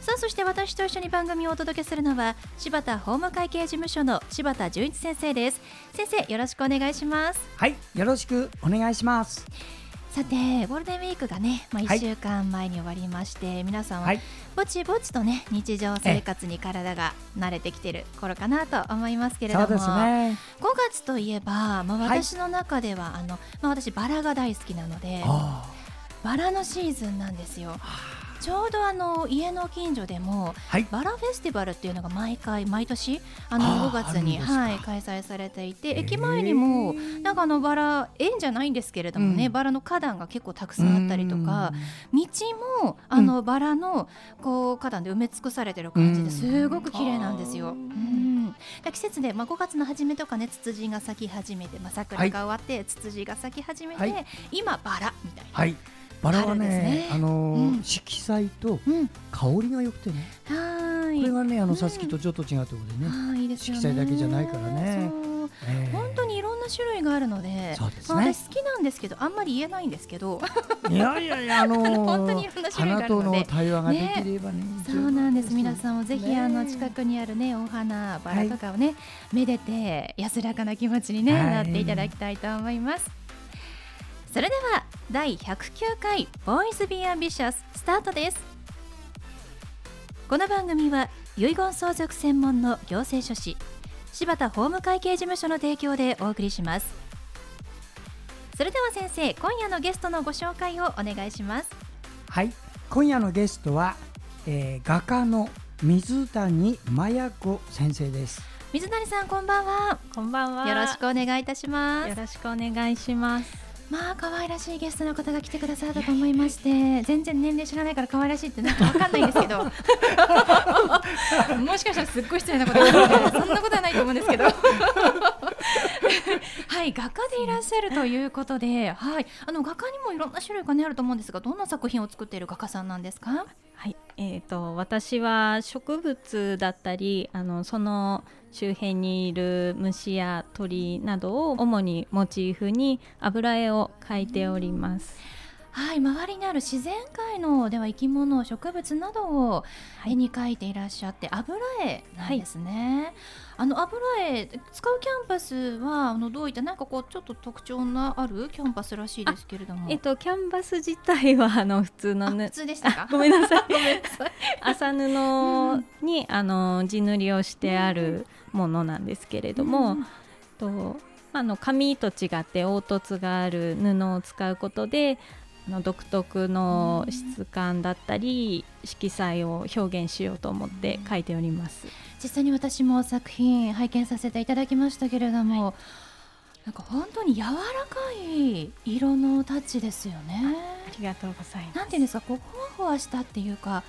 さあそして私と一緒に番組をお届けするのは柴田法務会計事務所の柴田純一先生です。先生よろしくお願いします。はいよろしくお願いします。さてゴールデンウィークがね、まあ、1週間前に終わりまして、はい、皆さんはぼちぼちとね日常生活に体が慣れてきてる頃かなと思いますけれども、ね、5月といえば、まあ、私の中では、はい、あのまあ、私バラが大好きなのでバラのシーズンなんですよ。ちょうどあの家の近所でも、はい、バラフェスティバルっていうのが毎回毎年あの5月にはい開催されていて駅前にもなんかあのバラ園じゃないんですけれどもね、うん、バラの花壇が結構たくさんあったりとか道もあのバラのこう花壇で埋め尽くされてる感じですごく綺麗なんですよ。うん。季節で、まあ、5月の初めとかねツツジが咲き始めて、まあ、桜が終わって、はい、ツツジが咲き始めて、はい、今バラみたいな。はいバラはね、ね、あのーうん、色彩と香りが良くてね、うん、これがねあのさつきとちょっと違うところでね,、いいでね。色彩だけじゃないからね。えー、本当にいろんな種類があるので、そうですね、まあ、私好きなんですけどあんまり言えないんですけど。いやいやいやあのー、本当にいろんな種類があるので。対話ができればね、ね、そうなんです。皆さんもぜひあの近くにあるねお花バラとかをね、はい、めでて安らかな気持ちにね、はい、なっていただきたいと思いますそれでは第109回ボーイズビーアンビシャススタートです。この番組は遺言相続専門の行政書士柴田法務会計事務所の提供でお送りします。それでは先生今夜のゲストのご紹介をお願いします。はい今夜のゲストは、えー、画家の水谷麻也子先生です。水谷さんこんばんは。こんばんは。よろしくお願いいたします。よろしくお願いしますまあ可愛らしいゲストの方が来てくださったと思いまして全然年齢知らないから可愛らしいってなんかわかんないんですけど。もしかしたらすっごい失礼なことそんなことはないと思うんですけどはい画家でいらっしゃるということで、はい、あの画家にもいろんな種類が、ね、あると思うんですがどんな作品を作っている画家さんなんですか？はい、えーと、私は植物だったりあのその周辺にいる虫や鳥などを主にモチーフに油絵を描いております。はい、周りにある自然界のでは生き物植物などを絵に描いていらっしゃって、油絵なんですね。はい。あの油絵使うキャンバスはあのどういったなんかこうちょっと特徴のあるキャンバスらしいですけれども。えっとキャンバス自体はあの普通の普通でしたか？ごめんなさい。ごめんなさい。麻布に、あの地塗りをしてあるものなんですけれども、うん、とあの紙と違って凹凸がある布を使うことでの独特の質感だったり色彩を表現しようと思って書いております。実際に私も作品拝見させていただきましたけれども、はい、なんか本当に柔らかい色のタッチですよね。ありがとうございます。なんていうんですかこうふわふわしたっていうか、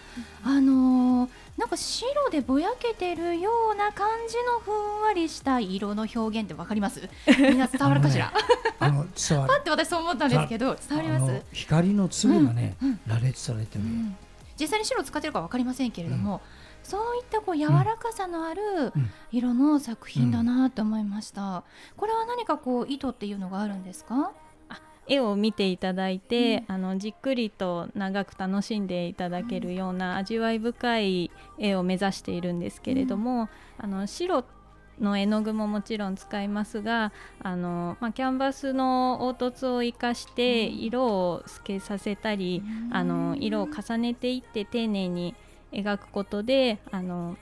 うん、あのー、なんか白でぼやけてるような感じのふんわりした色の表現ってわかります？みんな伝わるかしら？あの伝わる。パって私そう思ったんですけど伝わります？光の粒がね、うんうん、羅列されてる、実際に白使ってるかわかりませんけれども、そういったこう柔らかさのある色の作品だなと思いました、これは何かこう意図っていうのがあるんですか？絵を見ていただいて、うん、あのじっくりと長く楽しんでいただけるような味わい深い絵を目指しているんですけれども、うん、あの白の絵の具ももちろん使いますがあの、まあ、キャンバスの凹凸を生かして色を透けさせたり、うん、あの色を重ねていって丁寧に描くことであの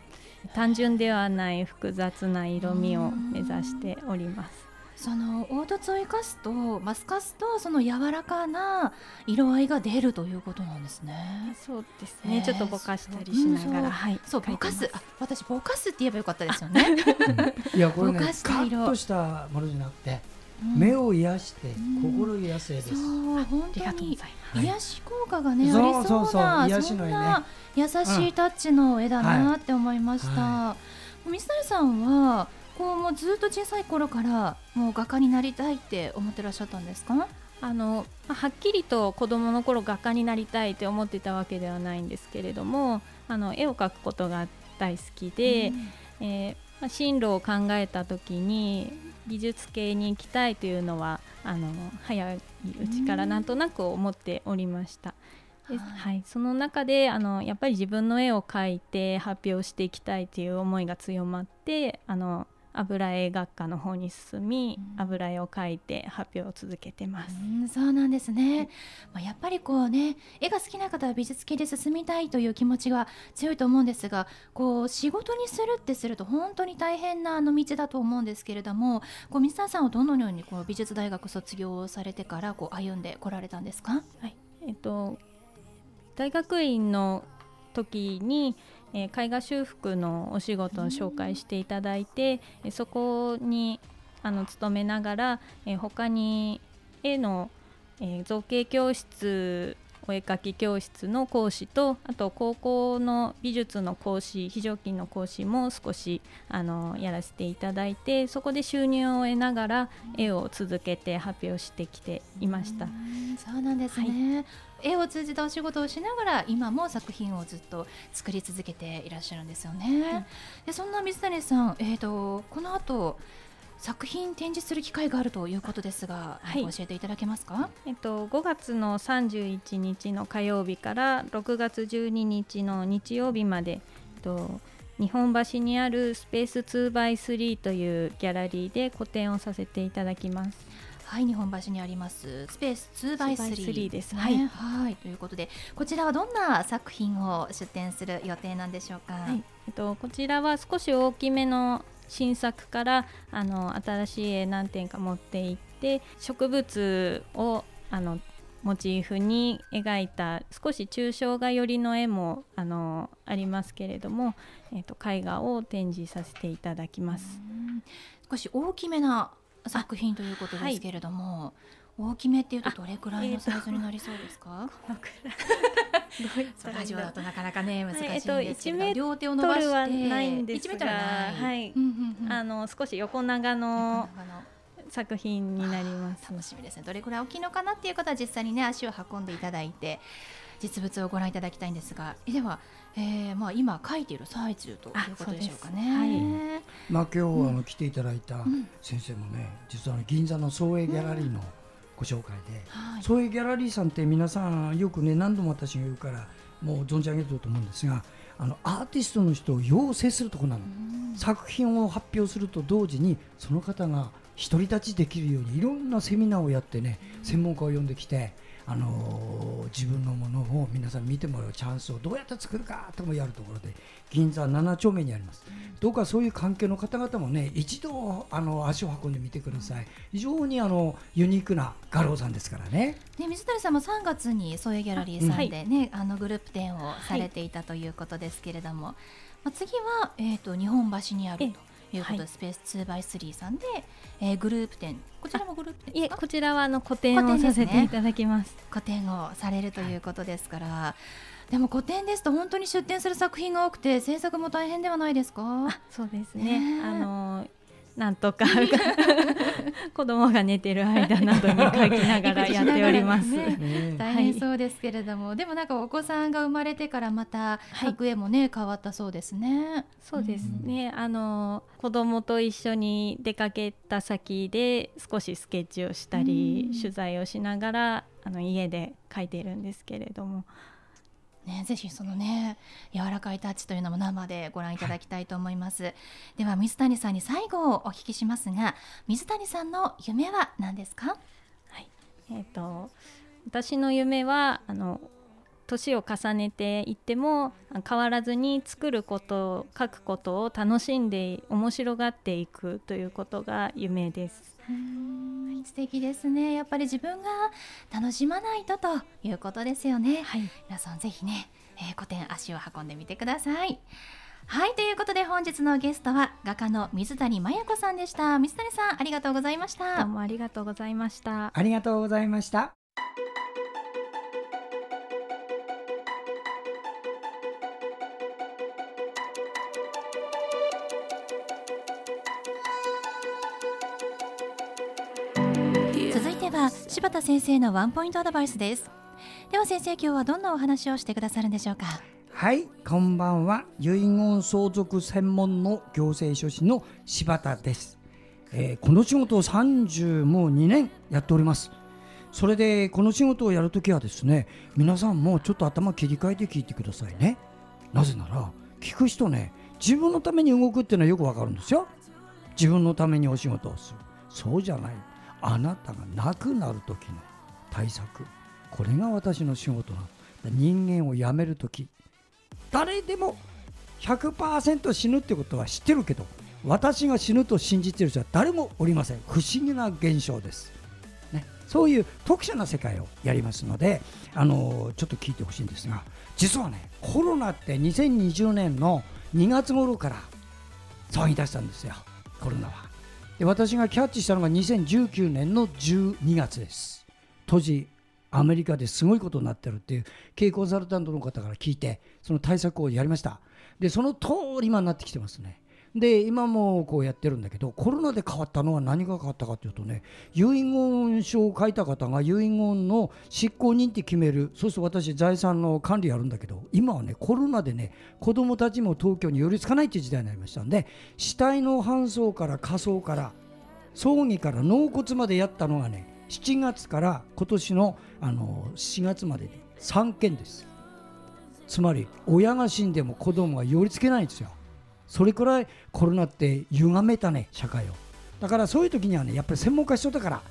単純ではない複雑な色味を目指しております。その凹凸を生かすとマスカスとその柔らかな色合いが出るということなんですね。そうですね。ちょっとぼかしたりしながら、う。ん、はい。そうぼかす。あ、私ぼかすって言えばよかったですよね。いやこれねカットしたものじゃなくて、うん、目を癒して心癒せです。そう本当に。癒し効果がねありそうなそうそうそんな優しいタッチの絵だなって思いました、水谷さんはこうもうずっと小さい頃からもう画家になりたいって思ってらっしゃったんですか？あのはっきりと子どもの頃画家になりたいって思ってたわけではないんですけれどもあの絵を描くことが大好きで、うん、えー、まあ、進路を考えた時に技術系に行きたいというのはあの早いうちからなんとなく思っておりました。はい、はい、その中であのやっぱり自分の絵を描いて発表していきたいという思いが強まってあの油絵学科の方に進み、うん、油絵を描いて発表を続けてます。うん、そうなんですね。まあ、やっぱりこうね、絵が好きな方は美術系で進みたいという気持ちが強いと思うんですが、こう仕事にするってすると本当に大変なあの道だと思うんですけれども、こう水谷さんはどのようにこう美術大学卒業されてからこう歩んでこられたんですか？はい。えっと大学院の時にえー、絵画修復のお仕事を紹介していただいて、え、そこにあの勤めながら、えー、他に絵の、え、造形教室お絵描き教室の講師とあと高校の美術の講師非常勤の講師も少しあのやらせていただいてそこで収入を得ながら絵を続けて発表してきていました。うそうなんですね、はい絵を通じたお仕事をしながら今も作品をずっと作り続けていらっしゃるんですよね。でそんな水谷さん、えーと、この後作品展示する機会があるということですが、はい、教えていただけますか、えっと、5月の31日の火曜日から6月12日の日曜日まで、えっと、日本橋にあるスペース 2x3 というギャラリーで個展をさせていただきます。はい日本橋にあります。スペース 2x3 です。ね。はい、はい。ということでこちらはどんな作品を出展する予定なんでしょうか？はい、えっとこちらは少し大きめの新作からあの新しい絵何点か持っていって植物をあのモチーフに描いた少し抽象画寄りの絵もあのありますけれども、えーと、と絵画を展示させていただきます。少し大きめな作品ということですけれども、はい、大きめっていうとどれくらいのサイズになりそうですか？ラジオだとなかなかね 難しいんですけど、はいえっと、両手を伸ばして。はないんですが、はい、あの少し横長の作品になります。楽しみですね。どれくらい大きいのかなっていう方は実際にね足を運んでいただいて実物をご覧いただきたいんですが、ではえー、まあ今書いている最中ということでしょうかね。はい、まあ今日あの来ていただいた先生もね、実は銀座の創営ギャラリーのご紹介で、はい、創営ギャラリーさんって皆さんよくね何度も私が言うからもう存じ上げてると思うんですが、あのアーティストの人を養成するところなの。作品を発表すると同時にその方が独り立ちできるようにいろんなセミナーをやってね専門家を呼んできてあの自分のものを皆さん見てもらうチャンスをどうやって作るかともやるところで銀座7丁目にあります、どうかそういう関係の方々もね一度あの足を運んでみてください。非常にあのユニークな画廊さんですからね。ね水谷さんも3月にソエギャラリーさんでね、あのグループ展をされていたということですけれども、はい、まあ、次は、えーと、日本橋にあると。い。うことで、はい、スペース 2x3 さんで、えー、グループ展。こちらもグループ展いえこちらはあの個展をさせていただきます、ね、個展をされるということですから、はい、でも個展ですと本当に出展する作品が多くて制作も大変ではないですか？そうですね。あのなんとか 子供が寝てる間などに書きながらやっております。ね、大変そうですけれども、はい、でもなんかお子さんが生まれてからまた白絵もね、はい、変わったそうですね。そうですね。うん、あの子供と一緒に出かけた先で少しスケッチをしたり、取材をしながらあの家で描いているんですけれども。ね、ぜひそのね柔らかいタッチというのも生でご覧いただきたいと思います、はい、では水谷さんに最後をお聞きしますが水谷さんの夢は何ですか？はい。えーと、私の夢はあの年を重ねていっても変わらずに作ること書くことを楽しんで面白がっていくということが夢です。素敵ですね。やっぱり自分が楽しまないとということですよね、はい、皆さんぜひね、えー、古典足を運んでみてください。はいということで本日のゲストは画家の水谷真也子さんでした。水谷さんありがとうございました。どうもありがとうございました。ありがとうございましたは柴田先生のワンポイントアドバイスです。では先生今日はどんなお話をしてくださるんでしょうか？はいこんばんは。遺言相続専門の行政書士の柴田です、えー、この仕事を30もう2年やっております。それでこの仕事をやるときはですね皆さんもちょっと頭切り替えて聞いてくださいね。なぜなら聞く人ね自分のために動くっていうのはよくわかるんですよ。自分のためにお仕事をする。そうじゃない。あなたが亡くなる時の対策これが私の仕事なの。人間を辞める時誰でも100%死ぬってことは知ってるけど私が死ぬと信じてる人は誰もおりません。不思議な現象です、ね、そういう特殊な世界をやりますのであのちょっと聞いてほしいんですが実はねコロナって2020年の2月頃から騒ぎ出したんですよ。コロナは。私がキャッチしたのが2019年の12月です。当時アメリカですごいことになってるっていう経営コンサルタントの方から聞いてその対策をやりました。でその通り今になってきてますね。で今もこうやってるんだけどコロナで変わったのは何が変わったかというとね遺言書を書いた方が遺言の執行人って決めるそうすると私財産の管理やるんだけど今はねコロナでね子どもたちも東京に寄りつかないっていう時代になりましたんで死体の搬送から火葬から葬儀から納骨までやったのがね7月から今年のあの4月までで3件です。つまり親が死んでも子供が寄りつけないんですよ。それくらいコロナって歪めたね社会を。だからそういう時にはねやっぱり専門家必要だから。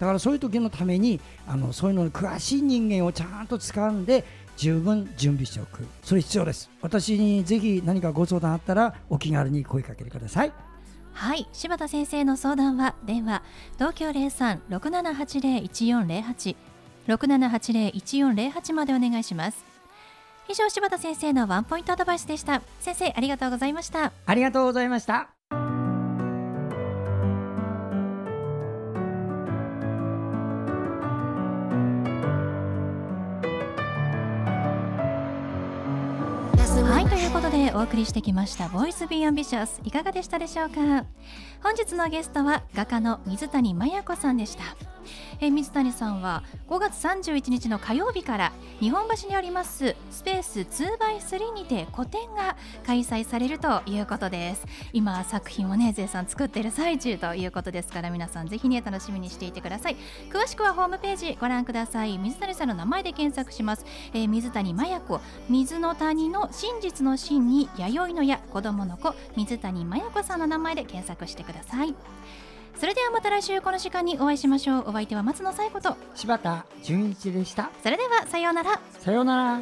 だからそういう時のためにあのそういうのに詳しい人間をちゃんと掴んで十分準備しておく。それ必要です。私にぜひ何かご相談あったらお気軽に声かけてください。はい。柴田先生の相談は電話東京0367801408 6780-1408までお願いします。以上柴田先生のワンポイントアドバイスでした。先生ありがとうございました。ありがとうございました。はいということでお送りしてきました「ボイスビーアンビシャスいかがでしたでしょうか？本日のゲストは画家の水谷真也子さんでしたえ水谷さんは5月31日の火曜日から日本橋にありますスペース 2x3 にて個展が開催されるということです。今作品をね絶賛作っている最中ということですから皆さんぜひね楽しみにしていてください。詳しくはホームページご覧ください。水谷さんの名前で検索します、えー、水谷麻也子水の谷の真実の真に弥生の矢子供の子水谷麻也子さんの名前で検索してください。それではまた来週この時間にお会いしましょう。お相手は松野紗子と。柴田純一でした。それではさようなら。さようなら